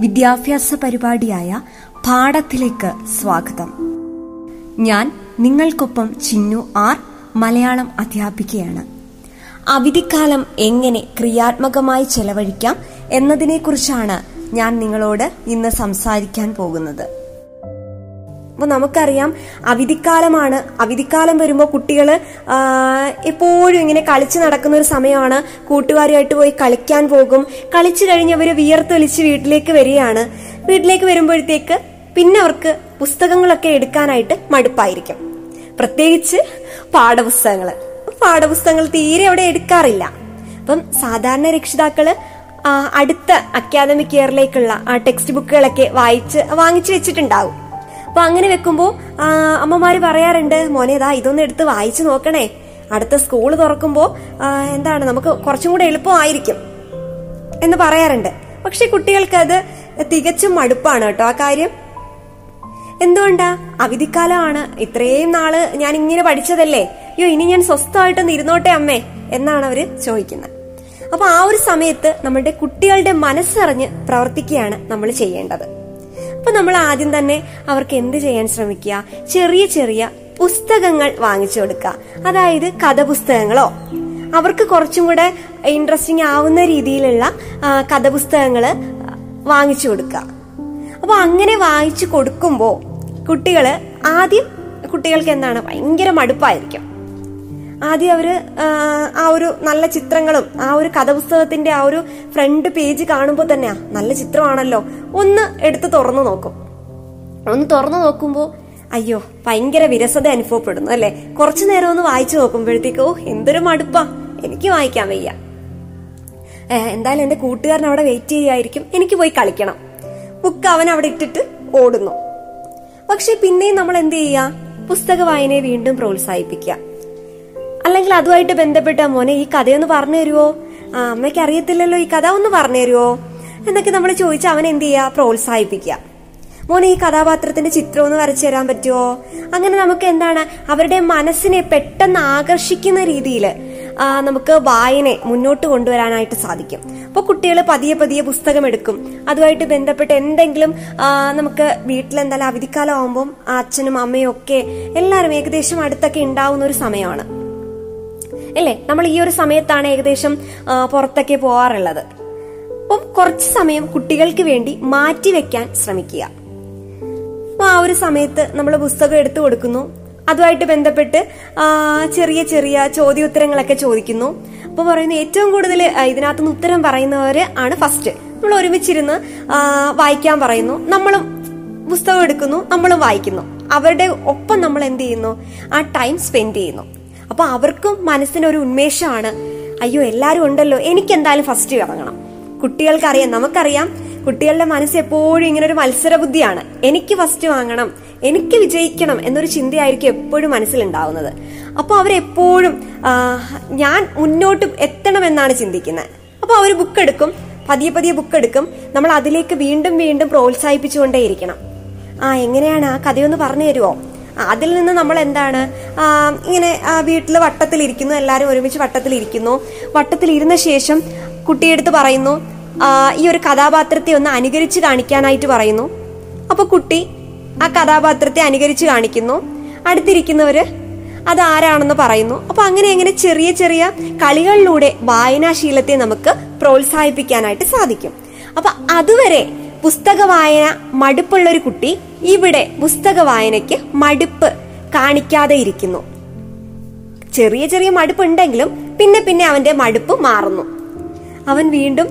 വിദ്യാഭ്യാസ പരിപാടിയായ പാഠത്തിലേക്ക് സ്വാഗതം. ഞാൻ നിങ്ങൾക്കൊപ്പം ചിന്നു ആർ മലയാളം അധ്യാപികയാണ്. അവധിക്കാലം എങ്ങനെ ക്രിയാത്മകമായി ചെലവഴിക്കാം എന്നതിനെക്കുറിച്ചാണ് ഞാൻ നിങ്ങളോട് ഇന്ന് സംസാരിക്കാൻ പോകുന്നത്. അപ്പൊ നമുക്കറിയാം അവധിക്കാലമാണ്. അവധിക്കാലം വരുമ്പോൾ കുട്ടികൾ എപ്പോഴും ഇങ്ങനെ കളിച്ചു നടക്കുന്ന ഒരു സമയമാണ്. കൂട്ടുകാരുമായിട്ട് പോയി കളിക്കാൻ പോകും. കളിച്ചു കഴിഞ്ഞ് അവർ വിയർത്തൊലിച്ച് വീട്ടിലേക്ക് വരികയാണ്. വീട്ടിലേക്ക് വരുമ്പോഴത്തേക്ക് പിന്നെ അവർക്ക് പുസ്തകങ്ങളൊക്കെ എടുക്കാനായിട്ട് മടുപ്പായിരിക്കും. പ്രത്യേകിച്ച് പാഠപുസ്തകങ്ങൾ പാഠപുസ്തകങ്ങൾ തീരെ അവിടെ എടുക്കാറില്ല. അപ്പം സാധാരണ രക്ഷിതാക്കൾ അടുത്ത അക്കാദമിക് ഇയറിലേക്കുള്ള ആ ടെക്സ്റ്റ് ബുക്കുകളൊക്കെ വായിച്ച് വാങ്ങിച്ചു വെച്ചിട്ടുണ്ടാവും. അപ്പൊ അങ്ങനെ വെക്കുമ്പോ അമ്മമാര് പറയാറുണ്ട് മോനെ ഇതാ ഇതൊന്ന് എടുത്ത് വായിച്ചു നോക്കണേ. അടുത്ത സ്കൂൾ തുറക്കുമ്പോ എന്താണ് നമുക്ക് കുറച്ചും കൂടെ എളുപ്പമായിരിക്കും. എന്ന് പറയാറുണ്ട്. പക്ഷെ കുട്ടികൾക്ക് അത് തികച്ചും മടുപ്പാണ് കേട്ടോ ആ കാര്യം. എന്തുകൊണ്ടാ? അവധിക്കാലമാണ്. ഇത്രയും നാൾ ഞാൻ ഇങ്ങനെ പഠിച്ചതല്ലേ. അയ്യോ ഇനി ഞാൻ സ്വസ്ഥമായിട്ടൊന്ന് ഇരുന്നോട്ടെ അമ്മേ എന്നാണ് അവർ ചോദിക്കുന്നത്. അപ്പൊ ആ ഒരു സമയത്ത് നമ്മളുടെ കുട്ടികളുടെ മനസ്സറിഞ്ഞ് പ്രവർത്തിക്കുകയാണ് നമ്മൾ ചെയ്യേണ്ടത്. അപ്പൊ നമ്മൾ ആദ്യം തന്നെ അവർക്ക് എന്ത് ചെയ്യാൻ ശ്രമിക്കുക? ചെറിയ ചെറിയ പുസ്തകങ്ങൾ വാങ്ങിച്ചു കൊടുക്കുക. അതായത് കഥ പുസ്തകങ്ങളോ അവർക്ക് കുറച്ചും കൂടെ ഇൻട്രസ്റ്റിംഗ് ആവുന്ന രീതിയിലുള്ള കഥ പുസ്തകങ്ങൾ വാങ്ങിച്ചു കൊടുക്കുക. അപ്പൊ അങ്ങനെ വായിച്ചു കൊടുക്കുമ്പോൾ കുട്ടികൾ ആദ്യം കുട്ടികൾക്ക് എന്താണ്? ഭയങ്കര മടുപ്പായിരിക്കും. ആദ്യം അവർ ആ, ഒരു നല്ല ചിത്രങ്ങളും ആ ഒരു കഥപുസ്തകത്തിന്റെ ആ ഒരു ഫ്രണ്ട് പേജ് കാണുമ്പോൾ തന്നെയാ നല്ല ചിത്രമാണല്ലോ. ഒന്ന് എടുത്ത് തുറന്നു നോക്കും. ഒന്ന് തുറന്നു നോക്കുമ്പോൾ അയ്യോ ഭയങ്കര വിരസത അനുഭവപ്പെടുന്നു അല്ലെ? കുറച്ചു നേരം ഒന്ന് വായിച്ചു നോക്കുമ്പോഴത്തേക്ക് ഓ എന്തൊരു മടുപ്പാ. എനിക്ക് വായിക്കാൻ വയ്യ. എന്തായാലും എന്റെ കൂട്ടുകാരൻ അവിടെ വെയിറ്റ് ചെയ്യായിരിക്കും. എനിക്ക് പോയി കളിക്കണം. ബുക്ക് അവൻ അവിടെ ഇട്ടിട്ട് ഓടുന്നു. പക്ഷെ പിന്നെയും നമ്മൾ എന്ത് ചെയ്യുക പുസ്തക വായനയെ വീണ്ടും പ്രോത്സാഹിപ്പിക്കുക. അല്ലെങ്കിൽ അതുമായിട്ട് ബന്ധപ്പെട്ട മോനെ ഈ കഥയൊന്ന് പറഞ്ഞു തരുവോ? ആ അമ്മയ്ക്ക് അറിയത്തില്ലല്ലോ ഈ കഥ ഒന്ന് പറഞ്ഞു തരുവോ? എന്നൊക്കെ നമ്മൾ ചോദിച്ച് അവൻ എന്ത് ചെയ്യുക പ്രോത്സാഹിപ്പിക്കുക. മോനെ ഈ കഥാപാത്രത്തിന്റെ ചിത്രം ഒന്ന് വരച്ചു തരാൻ പറ്റുമോ അങ്ങനെ നമുക്ക് എന്താണ്? അവരുടെ മനസ്സിനെ പെട്ടെന്ന് ആകർഷിക്കുന്ന രീതിയിൽ നമുക്ക് വായനയെ മുന്നോട്ട് കൊണ്ടുവരാനായിട്ട് സാധിക്കും. അപ്പോൾ കുട്ടികൾ പതിയെ പതിയെ പുസ്തകം എടുക്കും. അതുമായിട്ട് ബന്ധപ്പെട്ട് എന്തെങ്കിലും നമുക്ക് വീട്ടിലെന്തായാലും അവധിക്കാലം ആകുമ്പം അച്ഛനും അമ്മയും ഒക്കെ എല്ലാവരും ഏകദേശം അടുത്തൊക്കെ ഉണ്ടാവുന്ന ഒരു സമയമാണ്. അല്ലേ നമ്മൾ ഈ ഒരു സമയത്താണ് ഏകദേശം പുറത്തൊക്കെ പോവാറുള്ളത്. അപ്പം കുറച്ച് സമയം കുട്ടികൾക്ക് വേണ്ടി മാറ്റിവെക്കാൻ ശ്രമിക്കുക. അപ്പൊ ആ ഒരു സമയത്ത് നമ്മൾ പുസ്തകം എടുത്തു കൊടുക്കുന്നു. അതുമായിട്ട് ബന്ധപ്പെട്ട് ചെറിയ ചെറിയ ചോദ്യോത്തരങ്ങളൊക്കെ ചോദിക്കുന്നു. അപ്പൊ പറയുന്നു ഏറ്റവും കൂടുതൽ ഇതിനകത്തുനിന്ന് ഉത്തരം പറയുന്നവര് ആണ് ഫസ്റ്റ് നമ്മൾ ഒരുമിച്ചിരുന്ന് വായിക്കാൻ പറയുന്നു. നമ്മളും പുസ്തകം എടുക്കുന്നു നമ്മളും വായിക്കുന്നു. അവരുടെ ഒപ്പം നമ്മൾ എന്ത് ചെയ്യുന്നു? ആ ടൈം സ്പെൻഡ് ചെയ്യുന്നു. അപ്പൊ അവർക്കും മനസ്സിനൊരു ഉന്മേഷമാണ്. അയ്യോ എല്ലാരും ഉണ്ടല്ലോ എനിക്ക് എന്തായാലും ഫസ്റ്റ് ഇറങ്ങണം. കുട്ടികൾക്കറിയാം നമുക്കറിയാം കുട്ടികളുടെ മനസ്സ് എപ്പോഴും ഇങ്ങനെ ഒരു മത്സര ബുദ്ധിയാണ് എനിക്ക് ഫസ്റ്റ് വാങ്ങണം എനിക്ക് വിജയിക്കണം എന്നൊരു ചിന്തയായിരിക്കും എപ്പോഴും മനസ്സിലുണ്ടാവുന്നത്. അപ്പോൾ അവരെപ്പോഴും ഞാൻ മുന്നോട്ട് എത്തണം എന്നാണ് ചിന്തിക്കുന്നത്. അപ്പോൾ അവർ ബുക്ക് എടുക്കും പതിയെ പതിയെ ബുക്ക് എടുക്കും നമ്മൾ അതിലേക്ക് വീണ്ടും വീണ്ടും പ്രോത്സാഹിപ്പിച്ചുകൊണ്ടേയിരിക്കണം. ആ എങ്ങനെയാണ് ആ കഥയൊന്ന് പറഞ്ഞു തരുമോ അതിൽ നിന്ന് നമ്മൾ എന്താണ്? ഇങ്ങനെ വീട്ടിൽ വട്ടത്തിലിരിക്കുന്നു എല്ലാവരും ഒരുമിച്ച് വട്ടത്തിലിരിക്കുന്നു വട്ടത്തിലിരുന്ന ശേഷം കുട്ടിയെടുത്ത് പറയുന്നു ഈ ഒരു കഥാപാത്രത്തെ ഒന്ന് അനുകരിച്ച് കാണിക്കാനായിട്ട് പറയുന്നു. അപ്പൊ കുട്ടി ആ കഥാപാത്രത്തെ അനുകരിച്ച് കാണിക്കുന്നു. അടുത്തിരിക്കുന്നവര് അത് ആരാണെന്ന് പറയുന്നു. അപ്പൊ അങ്ങനെ അങ്ങനെ ചെറിയ ചെറിയ കളികളിലൂടെ വായനാശീലത്തെ നമുക്ക് പ്രോത്സാഹിപ്പിക്കാനായിട്ട് സാധിക്കും. അപ്പൊ അതുവരെ പുസ്തക വായന മടുപ്പുള്ള ഒരു കുട്ടി ഇവിടെ പുസ്തക വായനയ്ക്ക് മടുപ്പ് കാണിക്കാതെ ഇരിക്കുന്നു. ചെറിയ ചെറിയ മടുപ്പുണ്ടെങ്കിലും പിന്നെ പിന്നെ അവന്റെ മടുപ്പ് മാറുന്നു. അവൻ വീണ്ടും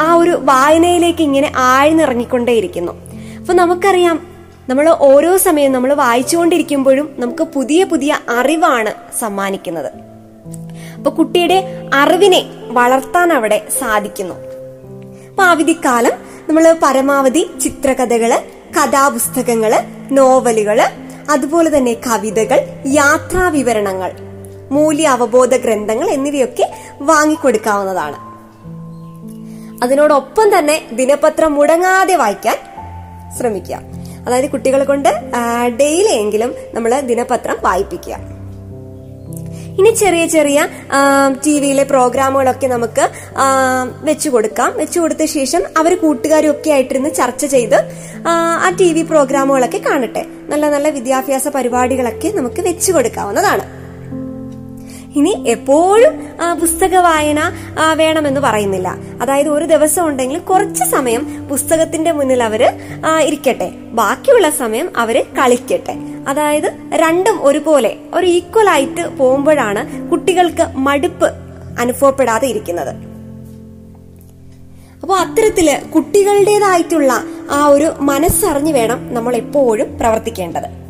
ആ ഒരു വായനയിലേക്ക് ഇങ്ങനെ ആഴ്ന്നിറങ്ങിക്കൊണ്ടേയിരിക്കുന്നു അപ്പൊ നമുക്കറിയാം നമ്മൾ ഓരോ സമയം നമ്മൾ വായിച്ചുകൊണ്ടിരിക്കുമ്പോഴും നമുക്ക് പുതിയ പുതിയ അറിവാണ് സമ്മാനിക്കുന്നത്. അപ്പൊ കുട്ടിയുടെ അറിവിനെ വളർത്താൻ അവിടെ സാധിക്കുന്നു. അപ്പൊ അവധിക്കാലം നമ്മൾ പരമാവധി ചിത്രകഥകൾ കഥാപുസ്തകങ്ങൾ നോവലുകൾ അതുപോലെ തന്നെ കവിതകൾ യാത്രാ വിവരണങ്ങൾ മൂല്യ അവബോധ ഗ്രന്ഥങ്ങൾ എന്നിവയൊക്കെ വാങ്ങിക്കൊടുക്കാവുന്നതാണ്. അതിനോടൊപ്പം തന്നെ ദിനപത്രം മുടങ്ങാതെ വായിക്കാൻ ശ്രമിക്കുക. അതായത് കുട്ടികളെ കൊണ്ട് ഡെയിലി എങ്കിലും നമ്മൾ ദിനപത്രം വായിപ്പിക്കുക. ഇനി ചെറിയ ചെറിയ ടി വിയിലെ പ്രോഗ്രാമുകളൊക്കെ നമുക്ക് വെച്ചു കൊടുക്കാം. വെച്ചു കൊടുത്ത ശേഷം അവർ കൂട്ടുകാരും ഒക്കെ ആയിട്ടിരുന്ന് ചർച്ച ചെയ്ത് ആ ടി വി പ്രോഗ്രാമുകളൊക്കെ കാണട്ടെ. നല്ല നല്ല വിദ്യാഭ്യാസ പരിപാടികളൊക്കെ നമുക്ക് വെച്ചു കൊടുക്കാവുന്നതാണ്. ഇനി എപ്പോഴും പുസ്തക വായന വേണമെന്ന് പറയുന്നില്ല. അതായത് ഒരു ദിവസം ഉണ്ടെങ്കിൽ കുറച്ച് സമയം പുസ്തകത്തിന്റെ മുന്നിൽ അവർ ഇരിക്കട്ടെ. ബാക്കിയുള്ള സമയം അവർ കളിക്കട്ടെ. അതായത് രണ്ടും ഒരുപോലെ ഒരു ഈക്വൽ ആയിട്ട് പോകുമ്പോഴാണ് കുട്ടികൾക്ക് മടുപ്പ് അനുഭവപ്പെടാതെ ഇരിക്കുന്നത്. അപ്പോൾ അത്തരത്തിൽ കുട്ടികളുടേതായിട്ടുള്ള ആ ഒരു മനസ്സറിഞ്ഞു വേണം നമ്മൾ എപ്പോഴും പ്രവർത്തിക്കേണ്ടത്.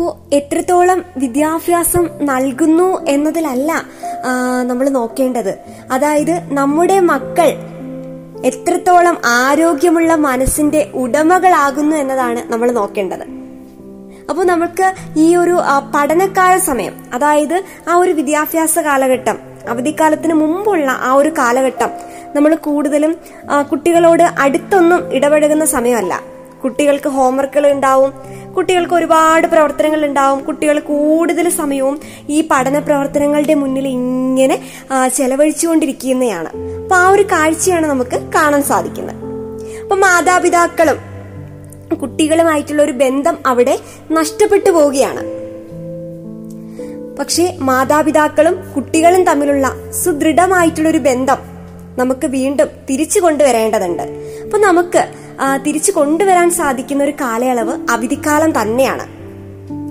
അപ്പോൾ എത്രത്തോളം വിദ്യാഭ്യാസം നൽകുന്നു എന്നതിലല്ല നമ്മൾ നോക്കേണ്ടത്. അതായത് നമ്മുടെ മക്കൾ എത്രത്തോളം ആരോഗ്യമുള്ള മനസ്സിന്റെ ഉടമകളാകുന്നു എന്നതാണ് നമ്മൾ നോക്കേണ്ടത്. അപ്പോൾ നമുക്ക് ഈ ഒരു പഠനകാല സമയം അതായത് ആ ഒരു വിദ്യാഭ്യാസ കാലഘട്ടം അവധിക്കാലത്തിന് മുമ്പുള്ള ആ ഒരു കാലഘട്ടം നമ്മൾ കൂടുതലും കുട്ടികളോട് അടുത്തൊന്നും ഇടപഴകുന്ന സമയമല്ല. കുട്ടികൾക്ക് ഹോംവർക്കുകൾ ഉണ്ടാവും കുട്ടികൾക്ക് ഒരുപാട് പ്രവർത്തനങ്ങൾ ഉണ്ടാവും. കുട്ടികൾ കൂടുതൽ സമയവും ഈ പഠന പ്രവർത്തനങ്ങളുടെ മുന്നിൽ ഇങ്ങനെ ചെലവഴിച്ചുകൊണ്ടിരിക്കുന്നതാണ് അപ്പൊ ആ ഒരു കാഴ്ചയാണ് നമുക്ക് കാണാൻ സാധിക്കുന്നത്. അപ്പൊ മാതാപിതാക്കളും കുട്ടികളുമായിട്ടുള്ള ഒരു ബന്ധം അവിടെ നഷ്ടപ്പെട്ടു പോവുകയാണ്. പക്ഷേ മാതാപിതാക്കളും കുട്ടികളും തമ്മിലുള്ള സുദൃഢമായിട്ടുള്ള ഒരു ബന്ധം നമുക്ക് വീണ്ടും തിരിച്ചു കൊണ്ടുവരേണ്ടതുണ്ട്. അപ്പൊ നമുക്ക് തിരിച്ചു കൊണ്ടുവരാൻ സാധിക്കുന്ന ഒരു കാലയളവ് അവധിക്കാലം തന്നെയാണ്.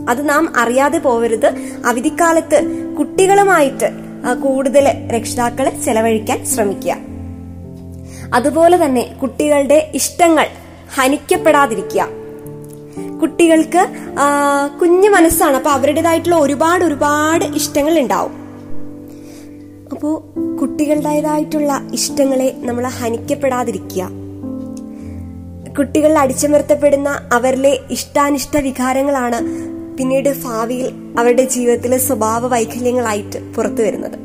അത് നാം അറിയാതെ പോവരുത്. അവധിക്കാലത്ത് കുട്ടികളുമായിട്ട് കൂടുതൽ രക്ഷിതാക്കൾ ചെലവഴിക്കാൻ ശ്രമിക്കുക. അതുപോലെ തന്നെ കുട്ടികളുടെ ഇഷ്ടങ്ങൾ ഹനിക്കപ്പെടാതിരിക്കുക. കുട്ടികൾക്ക് കുഞ്ഞു മനസ്സാണ്. അപ്പൊ അവരുടേതായിട്ടുള്ള ഒരുപാട് ഒരുപാട് ഇഷ്ടങ്ങൾ ഉണ്ടാവും. അപ്പോ കുട്ടികളുടേതായിട്ടുള്ള ഇഷ്ടങ്ങളെ നമ്മൾ ഹനിക്കപ്പെടാതിരിക്കുക. കുട്ടികളിൽ അടിച്ചമർത്തപ്പെടുന്ന അവരിലെ ഇഷ്ടാനിഷ്ട വികാരങ്ങളാണ് പിന്നീട് ഭാവിയിൽ അവരുടെ ജീവിതത്തിലെ സ്വഭാവ വൈകല്യങ്ങളായിട്ട് പുറത്തു വരുന്നത്.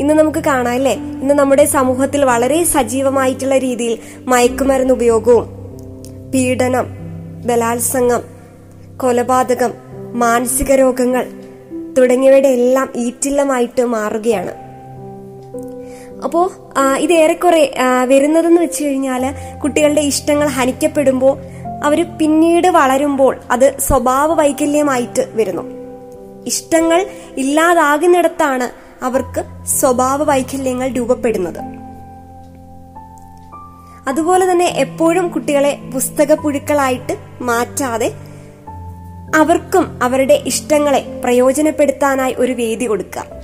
ഇന്ന് നമുക്ക് കാണാം അല്ലേ? ഇന്ന് നമ്മുടെ സമൂഹത്തിൽ വളരെ സജീവമായിട്ടുള്ള രീതിയിൽ മയക്കുമരുന്ന് ഉപയോഗവും പീഡനം ബലാത്സംഗം കൊലപാതകം മാനസിക രോഗങ്ങൾ തുടങ്ങിയവയുടെ എല്ലാം ഈറ്റില്ലമായിട്ട് മാറുകയാണ്. അപ്പോ ഇത് ഏറെക്കുറെ വരുന്നതെന്ന് വെച്ച് കഴിഞ്ഞാൽ കുട്ടികളുടെ ഇഷ്ടങ്ങൾ ഹനിക്കപ്പെടുമ്പോൾ അവർ പിന്നീട് വളരുമ്പോൾ അത് സ്വഭാവ വൈകല്യമായിട്ട് വരുന്നു. ഇഷ്ടങ്ങൾ ഇല്ലാതാകുന്നിടത്താണ് അവർക്ക് സ്വഭാവ വൈകല്യങ്ങൾ രൂപപ്പെടുന്നത്. അതുപോലെ തന്നെ എപ്പോഴും കുട്ടികളെ പുസ്തക പുഴുക്കളായിട്ട് മാറ്റാതെ അവർക്കും അവരുടെ ഇഷ്ടങ്ങളെ പ്രയോജനപ്പെടുത്താനായി ഒരു വേദി കൊടുക്കുക.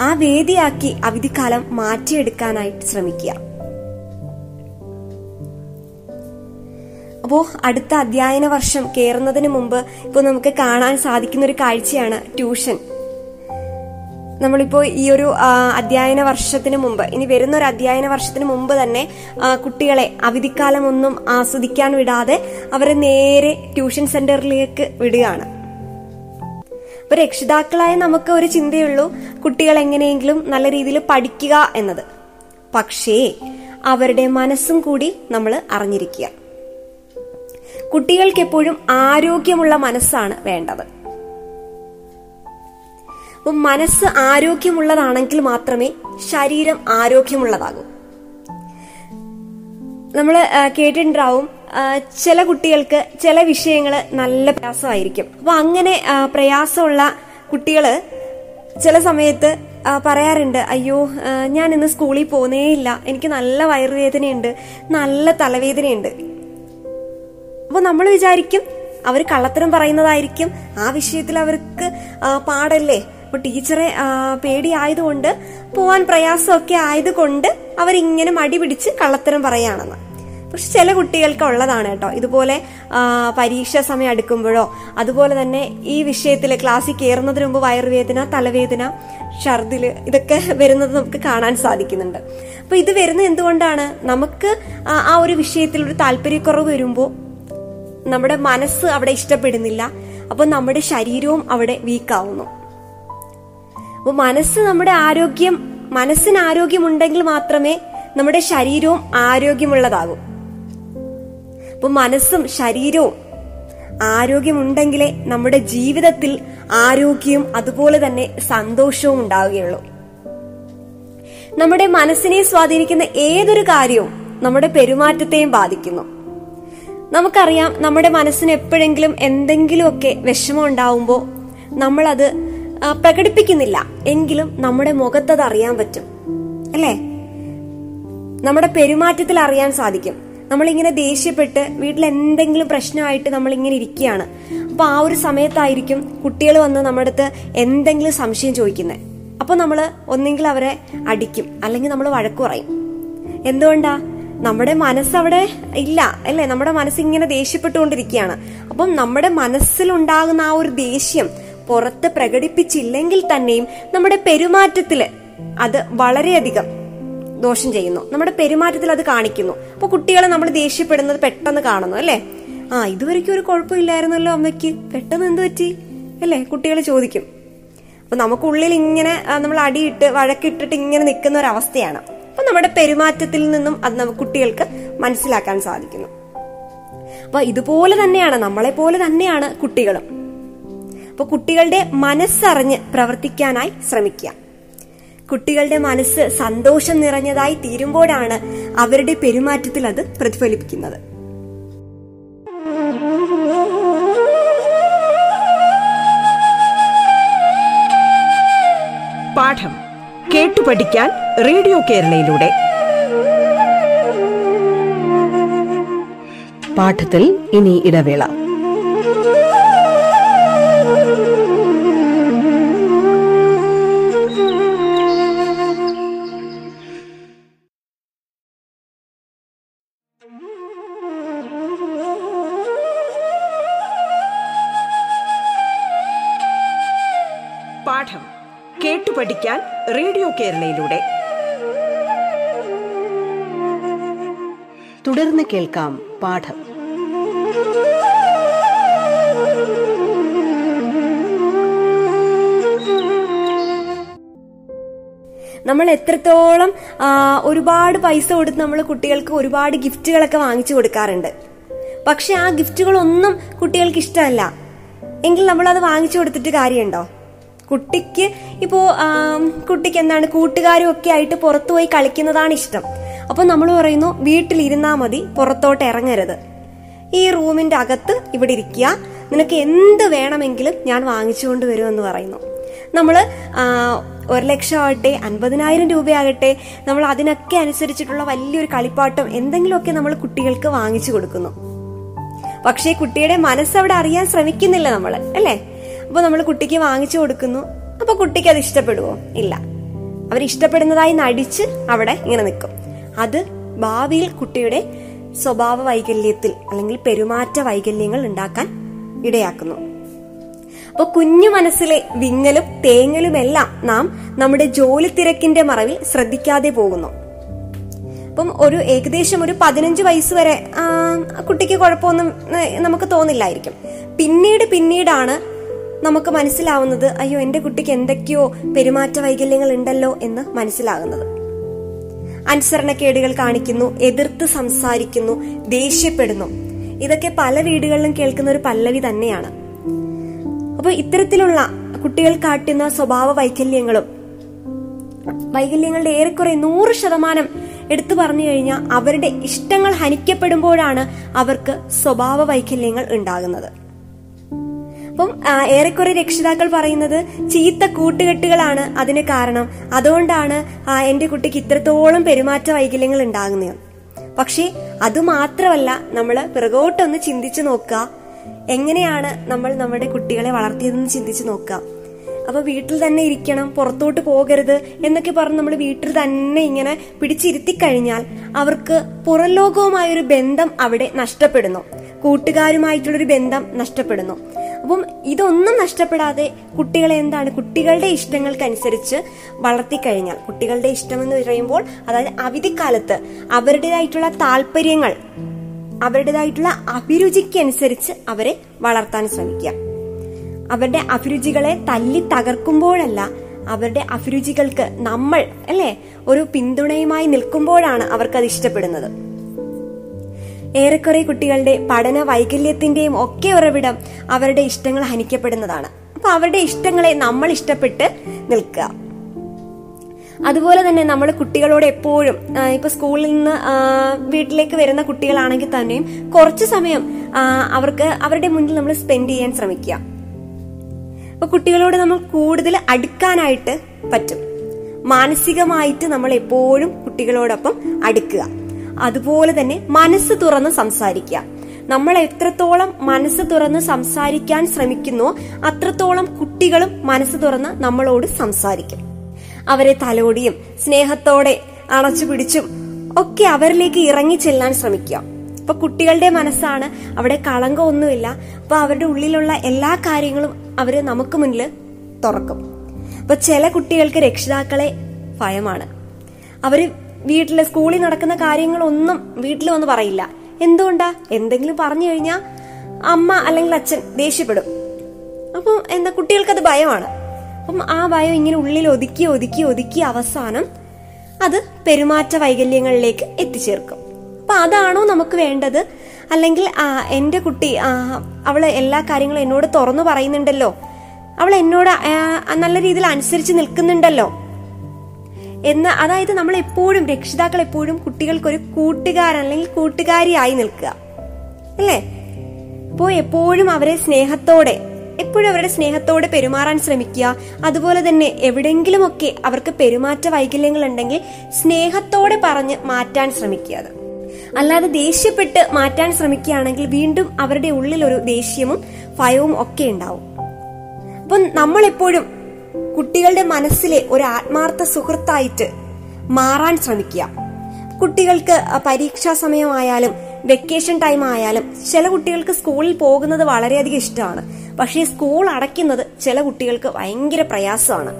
ആ വേദിയാക്കി അവധിക്കാലം മാറ്റിയെടുക്കാനായിട്ട് ശ്രമിക്കുക. അപ്പോ അടുത്ത അധ്യയന വർഷം കയറുന്നതിന് മുമ്പ് ഇപ്പൊ നമുക്ക് കാണാൻ സാധിക്കുന്ന ഒരു കാഴ്ചയാണ് ട്യൂഷൻ. നമ്മളിപ്പോ ഈ ഒരു അധ്യയന വർഷത്തിന് മുമ്പ് ഇനി വരുന്ന ഒരു അധ്യയന വർഷത്തിന് മുമ്പ് തന്നെ കുട്ടികളെ അവധിക്കാലം ഒന്നും ആസ്വദിക്കാൻ വിടാതെ അവരെ നേരെ ട്യൂഷൻ സെന്ററിലേക്ക് വിടുകയാണ്. അപ്പൊ രക്ഷിതാക്കളായ നമുക്ക് ഒരു ചിന്തയുള്ളൂ കുട്ടികൾ എങ്ങനെയെങ്കിലും നല്ല രീതിയിൽ പഠിക്കുക എന്നത്. പക്ഷേ അവരുടെ മനസ്സും കൂടി നമ്മൾ അറിഞ്ഞിരിക്കുക. കുട്ടികൾക്ക് എപ്പോഴും ആരോഗ്യമുള്ള മനസ്സാണ് വേണ്ടത്. മനസ്സ് ആരോഗ്യമുള്ളതാണെങ്കിൽ മാത്രമേ ശരീരം ആരോഗ്യമുള്ളതാകൂ. നമ്മൾ കേട്ടിട്ടുണ്ടാവും ചില കുട്ടികൾക്ക് ചില വിഷയങ്ങൾ നല്ല പ്രയാസമായിരിക്കും. അപ്പൊ അങ്ങനെ പ്രയാസമുള്ള കുട്ടികൾ ചില സമയത്ത് പറയാറുണ്ട് അയ്യോ ഞാൻ ഇന്ന് സ്കൂളിൽ പോന്നേയില്ല എനിക്ക് നല്ല വയറുവേദനയുണ്ട്. നല്ല തലവേദനയുണ്ട്. അപ്പൊ നമ്മൾ വിചാരിക്കും അവർ കള്ളത്തരം പറയുന്നതായിരിക്കും. ആ വിഷയത്തിൽ അവർക്ക് പാടല്ലേ. അപ്പൊ ടീച്ചറെ പേടിയായതുകൊണ്ട് പോവാൻ പ്രയാസമൊക്കെ ആയതുകൊണ്ട് അവരിങ്ങനെ മടി പിടിച്ച് കള്ളത്തരം പറയാണെന്ന്. പക്ഷെ ചില കുട്ടികൾക്ക് ഉള്ളതാണ് കേട്ടോ. ഇതുപോലെ പരീക്ഷാ സമയം അടുക്കുമ്പോഴോ അതുപോലെ തന്നെ ഈ വിഷയത്തിൽ ക്ലാസ്സിൽ കയറുന്നതിന് മുമ്പ് വയറുവേദന തലവേദന ഛർദിൽ ഇതൊക്കെ വരുന്നത് നമുക്ക് കാണാൻ സാധിക്കുന്നുണ്ട്. അപ്പൊ ഇത് വരുന്നത് എന്തുകൊണ്ടാണ്? നമുക്ക് ആ ഒരു വിഷയത്തിൽ ഒരു താല്പര്യക്കുറവ് വരുമ്പോൾ നമ്മുടെ മനസ്സ് അവിടെ ഇഷ്ടപ്പെടുന്നില്ല. അപ്പൊ നമ്മുടെ ശരീരവും അവിടെ വീക്കാവുന്നു. അപ്പൊ മനസ്സ് നമ്മുടെ ആരോഗ്യം മനസ്സിന് ആരോഗ്യമുണ്ടെങ്കിൽ മാത്രമേ നമ്മുടെ ശരീരവും ആരോഗ്യമുള്ളതാകൂ. അപ്പൊ മനസ്സും ശരീരവും ആരോഗ്യമുണ്ടെങ്കിലേ നമ്മുടെ ജീവിതത്തിൽ ആരോഗ്യവും അതുപോലെ തന്നെ സന്തോഷവും ഉണ്ടാവുകയുള്ളൂ. നമ്മുടെ മനസ്സിനെ സ്വാധീനിക്കുന്ന ഏതൊരു കാര്യവും നമ്മുടെ പെരുമാറ്റത്തെയും ബാധിക്കുന്നു. നമുക്കറിയാം നമ്മുടെ മനസ്സിന് എപ്പോഴെങ്കിലും എന്തെങ്കിലുമൊക്കെ വിഷമം ഉണ്ടാവുമ്പോൾ നമ്മളത് പ്രകടിപ്പിക്കുന്നില്ല. എങ്കിലും നമ്മുടെ മുഖത്തത് അറിയാൻ പറ്റും. അല്ലേ? നമ്മുടെ പെരുമാറ്റത്തിൽ അറിയാൻ സാധിക്കും. നമ്മളിങ്ങനെ ദേഷ്യപ്പെട്ട് വീട്ടിൽ എന്തെങ്കിലും പ്രശ്നമായിട്ട് നമ്മളിങ്ങനെ ഇരിക്കുകയാണ്. അപ്പോൾ ആ ഒരു സമയത്തായിരിക്കും കുട്ടികൾ വന്ന് നമ്മുടെ അടുത്ത് എന്തെങ്കിലും സംശയം ചോദിക്കുന്നത് അപ്പോൾ നമ്മൾ ഒന്നെങ്കിൽ അവരെ അടിക്കും. അല്ലെങ്കിൽ നമ്മൾ വഴക്കു പറയും. എന്തുകൊണ്ടാ? നമ്മുടെ മനസ്സവിടെ ഇല്ല. അല്ലേ? നമ്മുടെ മനസ്സ് ഇങ്ങനെ ദേഷ്യപ്പെട്ടുകൊണ്ടിരിക്കുകയാണ്. അപ്പം നമ്മുടെ മനസ്സിലുണ്ടാകുന്ന ആ ഒരു ദേഷ്യം പുറത്ത് പ്രകടിപ്പിച്ചില്ലെങ്കിൽ തന്നെയും നമ്മുടെ പെരുമാറ്റത്തിൽ അത് വളരെയധികം ദോഷം ചെയ്യുന്നു. നമ്മുടെ പെരുമാറ്റത്തിൽ അത് കാണിക്കുന്നു. അപ്പൊ കുട്ടികളെ നമ്മൾ ദേഷ്യപ്പെടുന്നത് പെട്ടെന്ന് കാണുന്നു അല്ലേ? ആ ഇതുവരെയ്ക്കും ഒരു കുഴപ്പമില്ലായിരുന്നല്ലോ അമ്മയ്ക്ക്. പെട്ടെന്ന് എന്ത് പറ്റി? അല്ലേ? കുട്ടികൾ ചോദിക്കും. അപ്പൊ നമുക്കുള്ളിൽ ഇങ്ങനെ നമ്മൾ അടിയിട്ട് വഴക്കിട്ടിട്ട് ഇങ്ങനെ നിൽക്കുന്ന ഒരു അവസ്ഥയാണ്. അപ്പൊ നമ്മുടെ പെരുമാറ്റത്തിൽ നിന്നും അത് നമുക്ക് കുട്ടികൾക്ക് മനസ്സിലാക്കാൻ സാധിക്കുന്നു. അപ്പൊ ഇതുപോലെ തന്നെയാണ് നമ്മളെ പോലെ തന്നെയാണ് കുട്ടികളും. അപ്പൊ കുട്ടികളുടെ മനസ്സറിഞ്ഞ് പ്രവർത്തിക്കാനായി ശ്രമിക്കുക. കുട്ടികളുടെ മനസ്സ് സന്തോഷം നിറഞ്ഞതായി തീരുമ്പോഴാണ് അവരുടെ പെരുമാറ്റത്തിൽ അത് പ്രതിഫലിപ്പിക്കുന്നത്. പാഠം കേട്ടു പഠിക്കാൻ റേഡിയോ കേരളയിലൂടെ. പാഠത്തിൽ ഇനി ഇടവേള. കേൾക്കാം പാഠം. നമ്മൾ എത്രത്തോളം ഒരുപാട് പൈസ കൊടുത്ത് നമ്മൾ കുട്ടികൾക്ക് ഒരുപാട് ഗിഫ്റ്റുകളൊക്കെ വാങ്ങിച്ചു കൊടുക്കാറുണ്ട്. പക്ഷെ ആ ഗിഫ്റ്റുകളൊന്നും കുട്ടികൾക്ക് ഇഷ്ടമല്ല. എങ്കിൽ നമ്മൾ അത് വാങ്ങിച്ചു കൊടുത്തിട്ട് കാര്യമുണ്ടോ? കുട്ടിക്ക് ഇപ്പോ കുട്ടിക്ക് എന്താണ് കൂട്ടുകാരും ഒക്കെ ആയിട്ട് പുറത്തുപോയി കളിക്കുന്നതാണ് ഇഷ്ടം. അപ്പൊ നമ്മൾ പറയുന്നു വീട്ടിലിരുന്നാ മതി പുറത്തോട്ട് ഇറങ്ങരുത്. ഈ റൂമിന്റെ അകത്ത് ഇവിടെ ഇരിക്കുക. നിനക്ക് എന്ത് വേണമെങ്കിലും ഞാൻ വാങ്ങിച്ചുകൊണ്ട് എന്ന് പറയുന്നു. നമ്മൾ ഒരു ലക്ഷം ആകട്ടെ അൻപതിനായിരം രൂപയാകട്ടെ നമ്മൾ അതിനൊക്കെ അനുസരിച്ചിട്ടുള്ള വലിയൊരു കളിപ്പാട്ടം എന്തെങ്കിലുമൊക്കെ നമ്മൾ കുട്ടികൾക്ക് വാങ്ങിച്ചു കൊടുക്കുന്നു. പക്ഷേ കുട്ടിയുടെ മനസ്സവിടെ അറിയാൻ ശ്രമിക്കുന്നില്ല നമ്മൾ അല്ലേ? അപ്പൊ നമ്മൾ കുട്ടിക്ക് വാങ്ങിച്ചു കൊടുക്കുന്നു. അപ്പൊ കുട്ടിക്ക് അത് ഇഷ്ടപ്പെടുവോ? ഇല്ല. അവരിഷ്ടപ്പെടുന്നതായി നടിച്ച് അവിടെ ഇങ്ങനെ നിൽക്കും. അത് ഭാവിയിൽ കുട്ടിയുടെ സ്വഭാവ വൈകല്യത്തിൽ അല്ലെങ്കിൽ പെരുമാറ്റ വൈകല്യങ്ങൾ ഉണ്ടാക്കാൻ ഇടയാക്കുന്നു. അപ്പൊ കുഞ്ഞു മനസ്സിലെ വിങ്ങലും തേങ്ങലുമെല്ലാം നാം നമ്മുടെ ജോലി തിരക്കിന്റെ മറവിൽ ശ്രദ്ധിക്കാതെ പോകുന്നു. അപ്പം ഒരു ഏകദേശം ഒരു പതിനഞ്ച് വയസ്സ് വരെ കുട്ടിക്ക് കുഴപ്പമൊന്നും നമുക്ക് തോന്നില്ലായിരിക്കും. പിന്നീട് പിന്നീടാണ് നമുക്ക് മനസ്സിലാവുന്നത് അയ്യോ എന്റെ കുട്ടിക്ക് എന്തൊക്കെയോ പെരുമാറ്റ വൈകല്യങ്ങൾ ഉണ്ടല്ലോ എന്ന് മനസ്സിലാകുന്നത്. അനുസരണക്കേടുകൾ കാണിക്കുന്നു എതിർത്ത് സംസാരിക്കുന്നു ദേഷ്യപ്പെടുന്നു. ഇതൊക്കെ പല വീടുകളിലും കേൾക്കുന്ന ഒരു പല്ലവി തന്നെയാണ്. അപ്പൊ ഇത്തരത്തിലുള്ള കുട്ടികൾ കാട്ടുന്ന സ്വഭാവ വൈകല്യങ്ങളും വൈകല്യങ്ങളുടെ ഏറെക്കുറെ നൂറ് ശതമാനം എടുത്തു പറഞ്ഞു കഴിഞ്ഞാൽ അവരുടെ ഇഷ്ടങ്ങൾ ഹനിക്കപ്പെടുമ്പോഴാണ് അവർക്ക് സ്വഭാവ വൈകല്യങ്ങൾ ഉണ്ടാകുന്നത്. അപ്പം ഏറെക്കുറെ രക്ഷിതാക്കൾ പറയുന്നത് ചീത്ത കൂട്ടുകെട്ടുകളാണ് അതിന് കാരണം. അതുകൊണ്ടാണ് എന്റെ കുട്ടിക്ക് ഇത്രത്തോളം പെരുമാറ്റ വൈകല്യങ്ങൾ ഉണ്ടാകുന്നത്. പക്ഷേ അതുമാത്രമല്ല നമ്മൾ പിറകോട്ടൊന്ന് ചിന്തിച്ചു നോക്കുക. എങ്ങനെയാണ് നമ്മൾ നമ്മുടെ കുട്ടികളെ വളർത്തിയതെന്ന് ചിന്തിച്ചു നോക്കുക. അപ്പൊ വീട്ടിൽ തന്നെ ഇരിക്കണം പുറത്തോട്ട് പോകരുത് എന്നൊക്കെ പറഞ്ഞ് നമ്മൾ വീട്ടിൽ തന്നെ ഇങ്ങനെ പിടിച്ചിരുത്തി കഴിഞ്ഞാൽ അവർക്ക് പുറം ലോകവുമായൊരു ബന്ധം അവിടെ നഷ്ടപ്പെടുന്നു. കൂട്ടുകാരുമായിട്ടുള്ളൊരു ബന്ധം നഷ്ടപ്പെടുന്നു. അപ്പം ഇതൊന്നും നഷ്ടപ്പെടാതെ കുട്ടികളെ എന്താണ്? കുട്ടികളുടെ ഇഷ്ടങ്ങൾക്കനുസരിച്ച് വളർത്തിക്കഴിഞ്ഞാൽ കുട്ടികളുടെ ഇഷ്ടം എന്ന് പറയുമ്പോൾ അതായത് അവധിക്കാലത്ത് അവരുടേതായിട്ടുള്ള താല്പര്യങ്ങൾ അവരുടേതായിട്ടുള്ള അഭിരുചിക്കനുസരിച്ച് അവരെ വളർത്താൻ ശ്രമിക്കുക. അവരുടെ അഭിരുചികളെ തല്ലി തകർക്കുമ്പോഴല്ല അവരുടെ അഭിരുചികൾക്ക് നമ്മൾ അല്ലെ ഒരു പിന്തുണയുമായി നിൽക്കുമ്പോഴാണ് അവർക്കത് ഇഷ്ടപ്പെടുന്നത്. ഏറെക്കുറെ കുട്ടികളുടെ പഠന വൈകല്യത്തിന്റെയും ഒക്കെ ഉറവിടം അവരുടെ ഇഷ്ടങ്ങൾ ഹനിക്കപ്പെടുന്നതാണ്. അപ്പൊ അവരുടെ ഇഷ്ടങ്ങളെ നമ്മൾ ഇഷ്ടപ്പെട്ട് നിൽക്കുക. അതുപോലെ തന്നെ നമ്മൾ കുട്ടികളോട് എപ്പോഴും ഇപ്പൊ സ്കൂളിൽ നിന്ന് വീട്ടിലേക്ക് വരുന്ന കുട്ടികളാണെങ്കിൽ തന്നെയും കുറച്ച് സമയം അവർക്ക് അവരുടെ മുന്നിൽ നമ്മൾ സ്പെൻഡ് ചെയ്യാൻ ശ്രമിക്കുക. അപ്പൊ കുട്ടികളോട് നമ്മൾ കൂടുതൽ അടുക്കാനായിട്ട് പറ്റും. മാനസികമായിട്ട് നമ്മൾ എപ്പോഴും കുട്ടികളോടൊപ്പം അടുക്കുക. അതുപോലെ തന്നെ മനസ്സ് തുറന്ന് സംസാരിക്കുക. നമ്മൾ എത്രത്തോളം മനസ്സ് തുറന്ന് സംസാരിക്കാൻ ശ്രമിക്കുന്നോ അത്രത്തോളം കുട്ടികളും മനസ്സ് തുറന്ന് നമ്മളോട് സംസാരിക്കും. അവരെ തലോടിയും സ്നേഹത്തോടെ അണച്ചു പിടിച്ചും ഒക്കെ അവരിലേക്ക് ഇറങ്ങി ചെല്ലാൻ ശ്രമിക്കുക. അപ്പൊ കുട്ടികളുടെ മനസ്സാണ് അവിടെ കളങ്കമൊന്നുമില്ല അപ്പൊ അവരുടെ ഉള്ളിലുള്ള എല്ലാ കാര്യങ്ങളും അവർ നമുക്ക് മുന്നിൽ തുറക്കും. അപ്പൊ ചില കുട്ടികൾക്ക് രക്ഷിതാക്കളെ ഭയമാണ്. അവർ വീട്ടിൽ സ്കൂളിൽ നടക്കുന്ന കാര്യങ്ങളൊന്നും വീട്ടിൽ വന്ന് പറയില്ല. എന്തുകൊണ്ടാ? എന്തെങ്കിലും പറഞ്ഞു കഴിഞ്ഞാൽ അമ്മ അല്ലെങ്കിൽ അച്ഛൻ ദേഷ്യപ്പെടും. അപ്പം എന്താ കുട്ടികൾക്കത് ഭയമാണ്. അപ്പം ആ ഭയം ഇങ്ങനെ ഉള്ളിൽ ഒതുക്കി ഒതുക്കി ഒതുക്കി അവസാനം അത് പെരുമാറ്റ വൈകല്യങ്ങളിലേക്ക് എത്തിച്ചേർക്കും. അപ്പൊ അതാണോ നമുക്ക് വേണ്ടത്? അല്ലെങ്കിൽ ആ, എന്റെ കുട്ടി അവൾ എല്ലാ കാര്യങ്ങളും എന്നോട് തുറന്നു പറയുന്നുണ്ടല്ലോ. അവൾ എന്നോട് നല്ല രീതിയിൽ അനുസരിച്ച് നിൽക്കുന്നുണ്ടല്ലോ. എന്ന് അതായത് നമ്മൾ എപ്പോഴും രക്ഷിതാക്കൾ എപ്പോഴും കുട്ടികൾക്കൊരു കൂട്ടുകാരൻ അല്ലെങ്കിൽ കൂട്ടുകാരിയായി നിൽക്കുക. അല്ലേ? അപ്പോ എപ്പോഴും അവരെ സ്നേഹത്തോടെ എപ്പോഴും അവരുടെ സ്നേഹത്തോടെ പെരുമാറാൻ ശ്രമിക്കുക. അതുപോലെ തന്നെ എവിടെങ്കിലുമൊക്കെ അവർക്ക് പെരുമാറ്റ വൈകല്യങ്ങൾ ഉണ്ടെങ്കിൽ സ്നേഹത്തോടെ പറഞ്ഞ് മാറ്റാൻ ശ്രമിക്കുക അല്ലാതെ ദേഷ്യപ്പെട്ട് മാറ്റാൻ ശ്രമിക്കുകയാണെങ്കിൽ വീണ്ടും അവരുടെ ഉള്ളിൽ ഒരു ദേഷ്യവും ഭയവും ഒക്കെ ഉണ്ടാവും. അപ്പൊ നമ്മളെപ്പോഴും കുട്ടികളുടെ മനസ്സിലെ ഒരു ആത്മാർത്ഥ സുഹൃത്തായിട്ട് മാറാൻ ശ്രമിക്കുക. കുട്ടികൾക്ക് പരീക്ഷാ സമയമായാലും വെക്കേഷൻ ടൈം ആയാലും ചില കുട്ടികൾക്ക് സ്കൂളിൽ പോകുന്നത് വളരെയധികം ഇഷ്ടമാണ്. പക്ഷേ സ്കൂൾ അടയ്ക്കുന്നത് ചില കുട്ടികൾക്ക് ഭയങ്കര പ്രയാസമാണ്.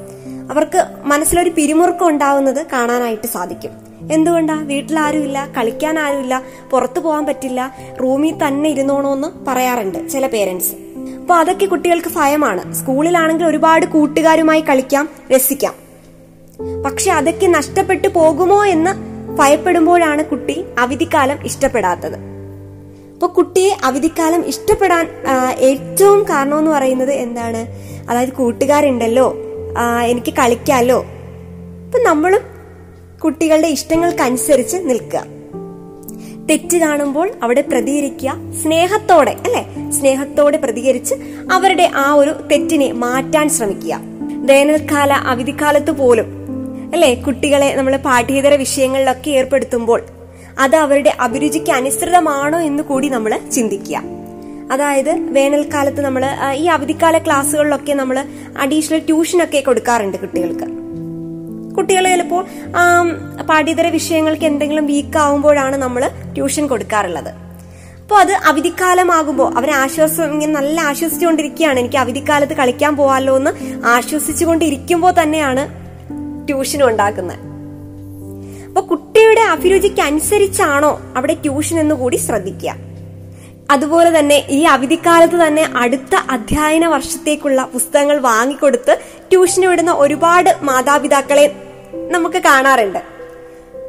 അവർക്ക് മനസ്സിലൊരു പിരിമുറുക്കം ഉണ്ടാവുന്നത് കാണാനായിട്ട് സാധിക്കും. എന്തുകൊണ്ടാ വീട്ടിൽ ആരുമില്ല കളിക്കാൻ ആരുമില്ല പുറത്തു പോകാൻ പറ്റില്ല റൂമിൽ തന്നെ ഇരുന്നോണോ എന്ന് പറയാറുണ്ട് ചില പേരൻസ്. അപ്പൊ അതൊക്കെ കുട്ടികൾക്ക് ഭയമാണ്. സ്കൂളിലാണെങ്കിൽ ഒരുപാട് കൂട്ടുകാരുമായി കളിക്കാം രസിക്കാം. പക്ഷെ അതൊക്കെ നഷ്ടപ്പെട്ടു പോകുമോ എന്ന് ഭയപ്പെടുമ്പോഴാണ് കുട്ടി അവധിക്കാലം ഇഷ്ടപ്പെടാത്തത്. അപ്പൊ കുട്ടിയെ അവധിക്കാലം ഇഷ്ടപ്പെടാൻ ഏറ്റവും കാരണം എന്ന് പറയുന്നത് എന്താണ്? അതായത് കൂട്ടുകാരുണ്ടല്ലോ എനിക്ക് കളിക്കാലോ. അപ്പൊ നമ്മളും കുട്ടികളുടെ ഇഷ്ടങ്ങൾക്കനുസരിച്ച് നിൽക്കുക. തെറ്റ് കാണുമ്പോൾ അവിടെ പ്രതികരിക്കുക. സ്നേഹത്തോടെ അല്ലെ? സ്നേഹത്തോടെ പ്രതികരിച്ച് അവരുടെ ആ ഒരു തെറ്റിനെ മാറ്റാൻ ശ്രമിക്കുക. വേനൽക്കാല അവധിക്കാലത്ത് പോലും അല്ലെ? കുട്ടികളെ നമ്മൾ പാഠ്യേതര വിഷയങ്ങളിലൊക്കെ ഏർപ്പെടുത്തുമ്പോൾ അത് അവരുടെ അഭിരുചിക്ക് അനുസൃതമാണോ എന്ന് കൂടി നമ്മൾ ചിന്തിക്കുക. അതായത് വേനൽക്കാലത്ത് നമ്മൾ ഈ അവധിക്കാല ക്ലാസ്സുകളിലൊക്കെ നമ്മൾ അഡീഷണൽ ട്യൂഷനൊക്കെ കൊടുക്കാറുണ്ട് കുട്ടികൾക്ക്. കുട്ടികൾ ചിലപ്പോൾ പാഠ്യതര വിഷയങ്ങൾക്ക് എന്തെങ്കിലും വീക്ക് ആവുമ്പോഴാണ് നമ്മൾ ട്യൂഷൻ കൊടുക്കാറുള്ളത്. അപ്പോൾ അത് അവധിക്കാലമാകുമ്പോൾ അവരെ ആശ്വാസം ഇങ്ങനെ നല്ല ആശ്വസിച്ചുകൊണ്ടിരിക്കുകയാണ്. എനിക്ക് അവധിക്കാലത്ത് കളിക്കാൻ പോവാല്ലോ എന്ന് ആശ്വസിച്ചുകൊണ്ടിരിക്കുമ്പോൾ തന്നെയാണ് ട്യൂഷൻ ഉണ്ടാക്കുന്നത്. അപ്പോൾ കുട്ടിയുടെ അഭിരുചിക്ക് അനുസരിച്ചാണോ അവിടെ ട്യൂഷൻ എന്ന് കൂടി ശ്രദ്ധിക്കുക. അതുപോലെ തന്നെ ഈ അവധിക്കാലത്ത് തന്നെ അടുത്ത അധ്യയന വർഷത്തേക്കുള്ള പുസ്തകങ്ങൾ വാങ്ങിക്കൊടുത്ത് ട്യൂഷന് വിടുന്ന ഒരുപാട് മാതാപിതാക്കളെ നമുക്ക് കാണാറുണ്ട്.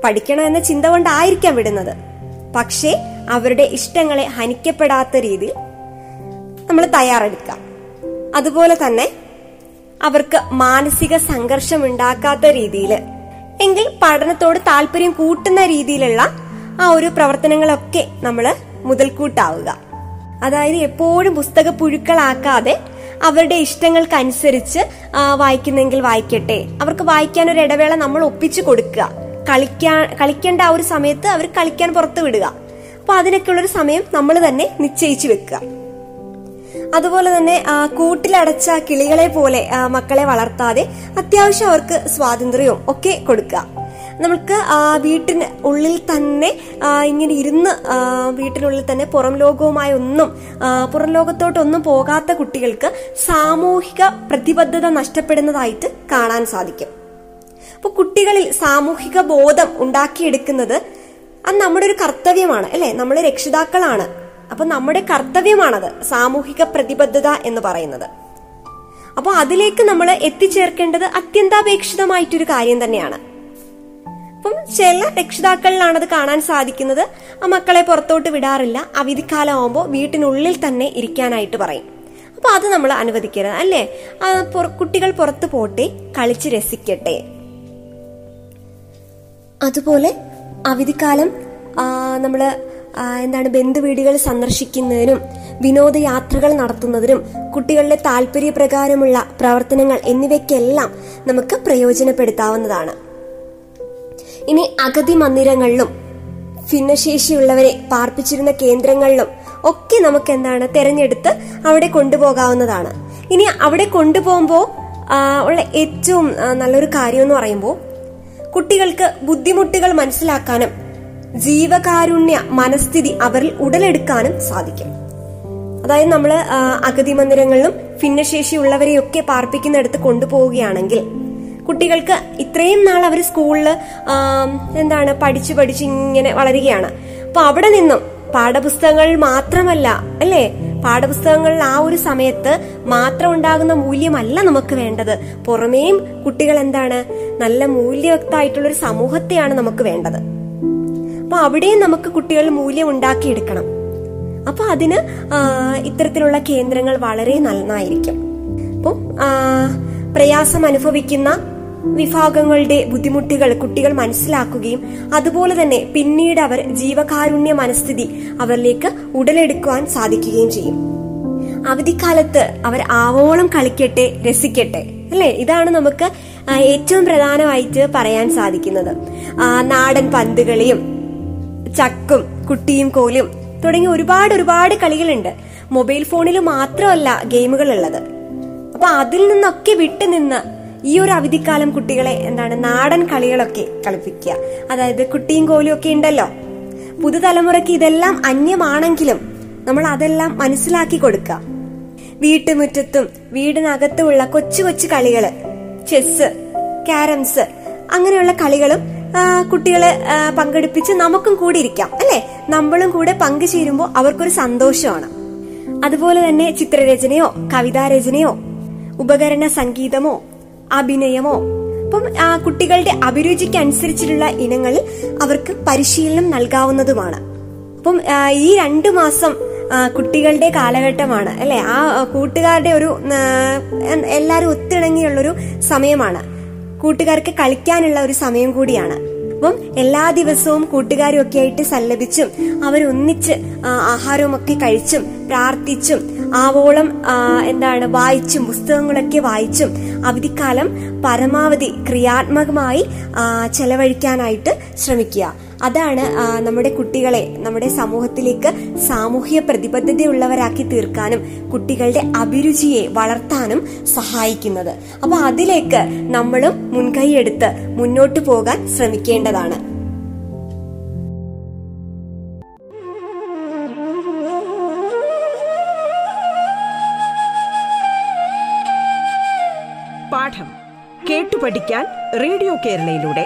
പഠിക്കണം എന്ന ചിന്ത കൊണ്ടായിരിക്കാം വിടുന്നത്. പക്ഷേ അവരുടെ ഇഷ്ടങ്ങളെ ഹനിക്കപ്പെടാത്ത രീതിയിൽ നമ്മൾ തയ്യാറെടുക്കാം. അതുപോലെ തന്നെ അവർക്ക് മാനസിക സംഘർഷം ഉണ്ടാക്കാത്ത രീതിയിൽ എങ്കിൽ പഠനത്തോട് താല്പര്യം കൂട്ടുന്ന രീതിയിലുള്ള ആ ഒരു പ്രവർത്തനങ്ങളൊക്കെ നമ്മൾ മുതൽക്കൂട്ടാവുക. അതായത് എപ്പോഴും പുസ്തക പുഴുക്കളാക്കാതെ അവരുടെ ഇഷ്ടങ്ങൾക്കനുസരിച്ച് അനുസരിച്ച് വായിക്കുന്നെങ്കിൽ വായിക്കട്ടെ. അവർക്ക് വായിക്കാൻ ഒരു ഇടവേള നമ്മൾ ഒപ്പിച്ചു കൊടുക്കുക. കളിക്കാൻ കളിക്കേണ്ട ആ ഒരു സമയത്ത് അവർ കളിക്കാൻ പുറത്തു വിടുക. അപ്പൊ അതിനൊക്കെയുള്ള ഒരു സമയം നമ്മൾ തന്നെ നിശ്ചയിച്ചു വെക്കുക. അതുപോലെ തന്നെ കൂട്ടിലടച്ച കിളികളെ പോലെ മക്കളെ വളർത്താതെ അത്യാവശ്യം അവർക്ക് സ്വാതന്ത്ര്യവും ഒക്കെ കൊടുക്കുക. നമുക്ക് വീട്ടിന് ഉള്ളിൽ തന്നെ ഇങ്ങനെ ഇരുന്ന് വീട്ടിനുള്ളിൽ തന്നെ പുറം ലോകവുമായി ഒന്നും പുറം ലോകത്തോട്ടൊന്നും പോകാത്ത കുട്ടികൾക്ക് സാമൂഹിക പ്രതിബദ്ധത നഷ്ടപ്പെടുന്നതായിട്ട് കാണാൻ സാധിക്കും. അപ്പൊ കുട്ടികളിൽ സാമൂഹിക ബോധം ഉണ്ടാക്കിയെടുക്കുന്നത് അത് നമ്മുടെ ഒരു കർത്തവ്യമാണ് അല്ലെ? നമ്മൾ രക്ഷിതാക്കളാണ്. അപ്പൊ നമ്മുടെ കർത്തവ്യമാണത് സാമൂഹിക പ്രതിബദ്ധത എന്ന് പറയുന്നത്. അപ്പോൾ അതിലേക്ക് നമ്മൾ എത്തിച്ചേർക്കേണ്ടത് അത്യന്താപേക്ഷിതമായിട്ടൊരു കാര്യം തന്നെയാണ്. അപ്പം ചില അത് കാണാൻ സാധിക്കുന്നത്. ആ മക്കളെ പുറത്തോട്ട് വിടാറില്ല. അവധിക്കാലം ആവുമ്പോൾ വീട്ടിനുള്ളിൽ തന്നെ ഇരിക്കാനായിട്ട് പറയും. അപ്പൊ അത് നമ്മൾ അനുവദിക്കരുത് അല്ലേ? കുട്ടികൾ പുറത്തു പോട്ടെ കളിച്ച് രസിക്കട്ടെ. അതുപോലെ അവധിക്കാലം നമ്മൾ എന്താണ് ബന്ധുവീടുകൾ സന്ദർശിക്കുന്നതിനും വിനോദയാത്രകൾ നടത്തുന്നതിനും കുട്ടികളുടെ താല്പര്യപ്രകാരമുള്ള പ്രവർത്തനങ്ങൾ എന്നിവയ്ക്കെല്ലാം നമുക്ക് പ്രയോജനപ്പെടുത്താവുന്നതാണ്. ഇനി അഗതി മന്ദിരങ്ങളിലും ഭിന്നശേഷിയുള്ളവരെ പാർപ്പിച്ചിരുന്ന കേന്ദ്രങ്ങളിലും ഒക്കെ നമുക്ക് എന്താണ് തെരഞ്ഞെടുത്ത് അവിടെ കൊണ്ടുപോകാവുന്നതാണ്. ഇനി അവിടെ കൊണ്ടുപോകുമ്പോൾ ഉള്ള ഏറ്റവും നല്ലൊരു കാര്യം എന്ന് പറയുമ്പോൾ കുട്ടികൾക്ക് ബുദ്ധിമുട്ടുകൾ മനസ്സിലാക്കാനും ജീവകാരുണ്യ മനസ്ഥിതി അവരിൽ ഉടലെടുക്കാനും സാധിക്കും. അതായത് നമ്മൾ അഗതി മന്ദിരങ്ങളിലും ഭിന്നശേഷിയുള്ളവരെയൊക്കെ പാർപ്പിക്കുന്നിടത്ത് കൊണ്ടുപോവുകയാണെങ്കിൽ കുട്ടികൾക്ക് ഇത്രയും നാൾ അവർ സ്കൂളിൽ എന്താണ് പഠിച്ചു പഠിച്ച് ഇങ്ങനെ വളരുകയാണ്. അപ്പൊ അവിടെ നിന്നും പാഠപുസ്തകങ്ങൾ മാത്രമല്ല അല്ലേ? പാഠപുസ്തകങ്ങളിൽ ആ ഒരു സമയത്ത് മാത്രം ഉണ്ടാകുന്ന മൂല്യമല്ല നമുക്ക് വേണ്ടത്. പുറമേയും കുട്ടികൾ എന്താണ്? നല്ല മൂല്യവക്തായിട്ടുള്ള ഒരു സമൂഹത്തെയാണ് നമുക്ക് വേണ്ടത്. അപ്പൊ അവിടെയും നമുക്ക് കുട്ടികൾ മൂല്യം ഉണ്ടാക്കിയെടുക്കണം. അപ്പൊ അതിന് ഇത്തരത്തിലുള്ള കേന്ദ്രങ്ങൾ വളരെ നന്നായിരിക്കും. അപ്പം പ്രയാസം അനുഭവിക്കുന്ന വിഭാഗങ്ങളുടെ ബുദ്ധിമുട്ടുകൾ കുട്ടികൾ മനസ്സിലാക്കുകയും അതുപോലെ തന്നെ പിന്നീട് അവർ ജീവകാരുണ്യ മനസ്ഥിതി അവരിലേക്ക് ഉടലെടുക്കുവാൻ സാധിക്കുകയും ചെയ്യും. അവധിക്കാലത്ത് അവർ ആവോളം കളിക്കട്ടെ രസിക്കട്ടെ അല്ലെ? ഇതാണ് നമുക്ക് ഏറ്റവും പ്രധാനമായിട്ട് പറയാൻ സാധിക്കുന്നത്. നാടൻ പന്തുകളിയും ചക്കും കുട്ടിയും കോലും തുടങ്ങി ഒരുപാട് ഒരുപാട് കളികളുണ്ട്. മൊബൈൽ ഫോണിൽ മാത്രമല്ല ഗെയിമുകൾ ഉള്ളത് അപ്പൊ അതിൽ നിന്നൊക്കെ വിട്ടുനിന്ന് ഈ ഒരു അവധിക്കാലം കുട്ടികളെ എന്താണ് നാടൻ കളികളൊക്കെ കളിപ്പിക്കുക. അതായത് കുട്ടിയും കോലും ഒക്കെ ഉണ്ടല്ലോ. പുതുതലമുറയ്ക്ക് ഇതെല്ലാം അന്യമാണെങ്കിലും നമ്മൾ അതെല്ലാം മനസ്സിലാക്കി കൊടുക്കുക. വീട്ടുമുറ്റത്തും വീടിനകത്തുമുള്ള കൊച്ചു കൊച്ചു കളികൾ ചെസ് ക്യാരംസ് അങ്ങനെയുള്ള കളികളും കുട്ടികളെ പങ്കെടുപ്പിച്ച് നമുക്കും കൂടി ഇരിക്കാം അല്ലെ? നമ്മളും കൂടെ പങ്കുചേരുമ്പോൾ അവർക്കൊരു സന്തോഷമാണ്. അതുപോലെ തന്നെ ചിത്രരചനയോ കവിതാരചനയോ ഉപകരണ സംഗീതമോ അഭിനയമോ അപ്പം ആ, കുട്ടികളുടെ അഭിരുചിക്ക് അനുസരിച്ചിട്ടുള്ള അവർക്ക് പരിശീലനം നൽകാവുന്നതുമാണ്. അപ്പം ഈ രണ്ടു മാസം കുട്ടികളുടെ കാലഘട്ടമാണ് അല്ലെ? ആ കൂട്ടുകാരുടെ ഒരു എല്ലാവരും ഒത്തിണങ്ങിയുള്ളൊരു സമയമാണ്. കൂട്ടുകാർക്ക് കളിക്കാനുള്ള ഒരു സമയം കൂടിയാണ്. അപ്പം എല്ലാ ദിവസവും കൂട്ടുകാരും ഒക്കെ ആയിട്ട് സല്ലപിച്ചും അവരൊന്നിച്ച് ആഹാരവും ഒക്കെ കഴിച്ചും പ്രാർത്ഥിച്ചും ആവോളം എന്താണ് വായിച്ചും പുസ്തകങ്ങളൊക്കെ വായിച്ചും അവധിക്കാലം പരമാവധി ക്രിയാത്മകമായി ചെലവഴിക്കാനായിട്ട് ശ്രമിക്കുക. അതാണ് നമ്മുടെ കുട്ടികളെ നമ്മുടെ സമൂഹത്തിലേക്ക് സാമൂഹ്യ പ്രതിബദ്ധതയുള്ളവരാക്കി തീർക്കാനും കുട്ടികളുടെ അഭിരുചിയെ വളർത്താനും സഹായിക്കുന്നത്. അപ്പൊ അതിലേക്ക് നമ്മളും മുൻകൈയെടുത്ത് മുന്നോട്ട് പോകാൻ ശ്രമിക്കേണ്ടതാണ്. പാഠം കേട്ടു പഠിക്കാൻ റേഡിയോ കേരളയിലൂടെ.